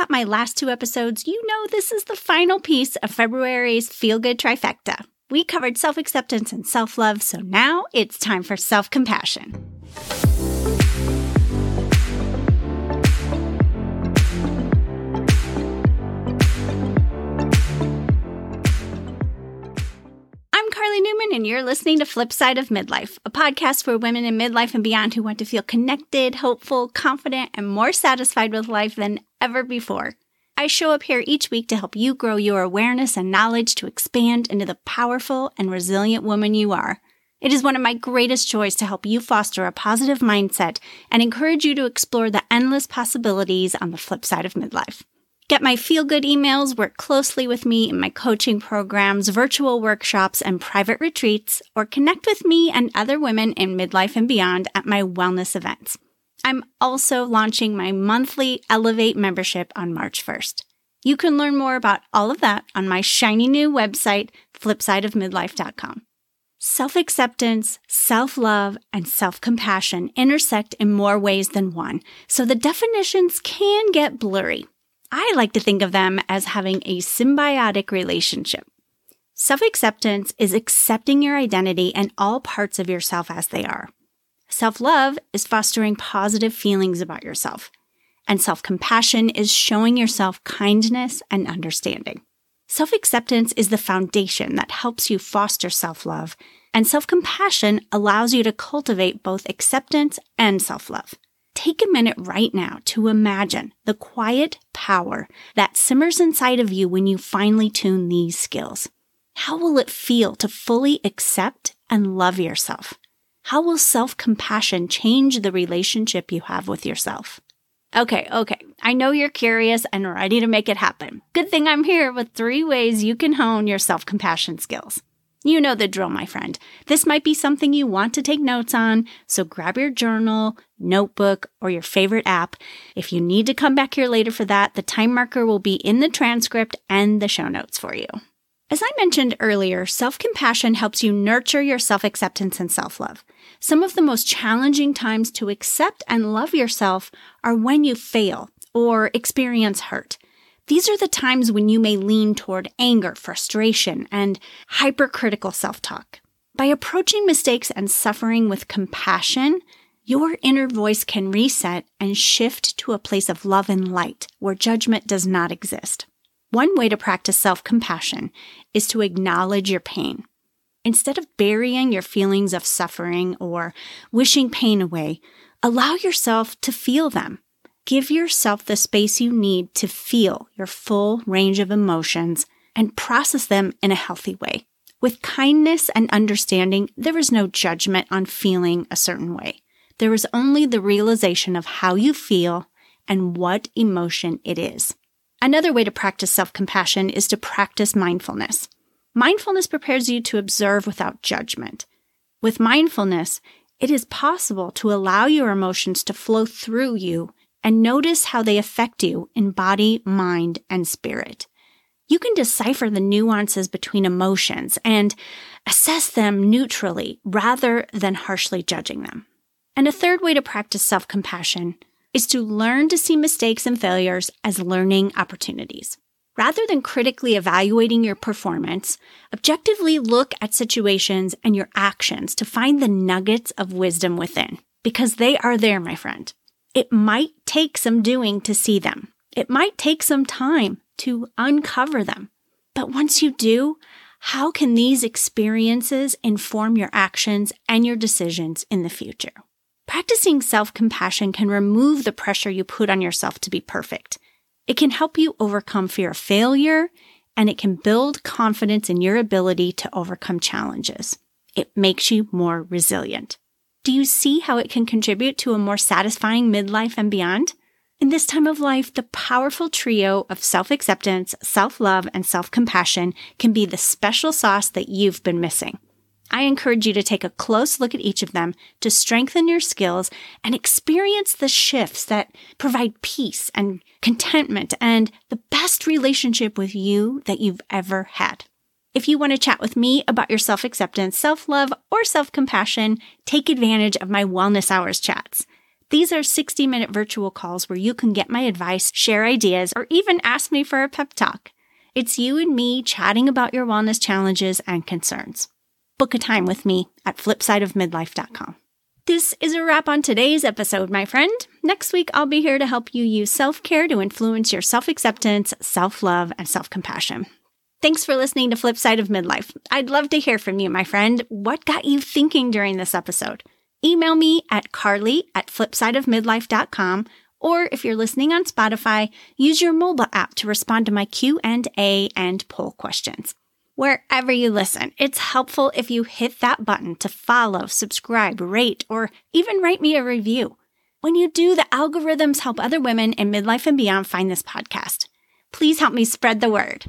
caught my last two episodes, you know this is the final piece of February's Feel Good Trifecta. We covered self acceptance and self love, so now it's time for self compassion. And you're listening to Flipside of Midlife, a podcast for women in midlife and beyond who want to feel connected, hopeful, confident, and more satisfied with life than ever before. I show up here each week to help you grow your awareness and knowledge to expand into the powerful and resilient woman you are. It is one of my greatest joys to help you foster a positive mindset and encourage you to explore the endless possibilities on the flip side of midlife. Get my feel good emails, work closely with me in my coaching programs, virtual workshops, and private retreats, or connect with me and other women in midlife and beyond at my wellness events. I'm also launching my monthly Elevate membership on March 1st. You can learn more about all of that on my shiny new website, flipsideofmidlife.com. Self acceptance, self love, and self compassion intersect in more ways than one, so the definitions can get blurry. I like to think of them as having a symbiotic relationship. Self acceptance is accepting your identity and all parts of yourself as they are. Self love is fostering positive feelings about yourself. And self compassion is showing yourself kindness and understanding. Self acceptance is the foundation that helps you foster self love, and self compassion allows you to cultivate both acceptance and self love take a minute right now to imagine the quiet power that simmers inside of you when you finally tune these skills. How will it feel to fully accept and love yourself? How will self compassion change the relationship you have with yourself? Okay, okay. I know you're curious and ready to make it happen. Good thing I'm here with three ways you can hone your self compassion skills. You know the drill, my friend. This might be something you want to take notes on, so grab your journal, notebook, or your favorite app. If you need to come back here later for that, the time marker will be in the transcript and the show notes for you. As I mentioned earlier, self compassion helps you nurture your self acceptance and self love. Some of the most challenging times to accept and love yourself are when you fail or experience hurt. These are the times when you may lean toward anger, frustration, and hypercritical self talk. By approaching mistakes and suffering with compassion, your inner voice can reset and shift to a place of love and light where judgment does not exist. One way to practice self compassion is to acknowledge your pain. Instead of burying your feelings of suffering or wishing pain away, allow yourself to feel them. Give yourself the space you need to feel your full range of emotions and process them in a healthy way. With kindness and understanding, there is no judgment on feeling a certain way. There is only the realization of how you feel and what emotion it is. Another way to practice self compassion is to practice mindfulness. Mindfulness prepares you to observe without judgment. With mindfulness, it is possible to allow your emotions to flow through you and notice how they affect you in body, mind, and spirit. You can decipher the nuances between emotions and assess them neutrally rather than harshly judging them. And a third way to practice self compassion is to learn to see mistakes and failures as learning opportunities. Rather than critically evaluating your performance, objectively look at situations and your actions to find the nuggets of wisdom within, because they are there, my friend. It might take some doing to see them. It might take some time to uncover them. But once you do, how can these experiences inform your actions and your decisions in the future? Practicing self compassion can remove the pressure you put on yourself to be perfect. It can help you overcome fear of failure and it can build confidence in your ability to overcome challenges. It makes you more resilient. Do you see how it can contribute to a more satisfying midlife and beyond? In this time of life, the powerful trio of self acceptance, self love, and self compassion can be the special sauce that you've been missing. I encourage you to take a close look at each of them to strengthen your skills and experience the shifts that provide peace and contentment and the best relationship with you that you've ever had. If you want to chat with me about your self acceptance, self love, or self compassion, take advantage of my wellness hours chats. These are 60 minute virtual calls where you can get my advice, share ideas, or even ask me for a pep talk. It's you and me chatting about your wellness challenges and concerns. Book a time with me at flipsideofmidlife.com. This is a wrap on today's episode, my friend. Next week, I'll be here to help you use self care to influence your self acceptance, self love, and self compassion. Thanks for listening to Flipside of Midlife. I'd love to hear from you, my friend. What got you thinking during this episode? Email me at carly at flipsideofmidlife.com or if you're listening on Spotify, use your mobile app to respond to my Q&A and poll questions. Wherever you listen, it's helpful if you hit that button to follow, subscribe, rate, or even write me a review. When you do, the algorithms help other women in midlife and beyond find this podcast. Please help me spread the word.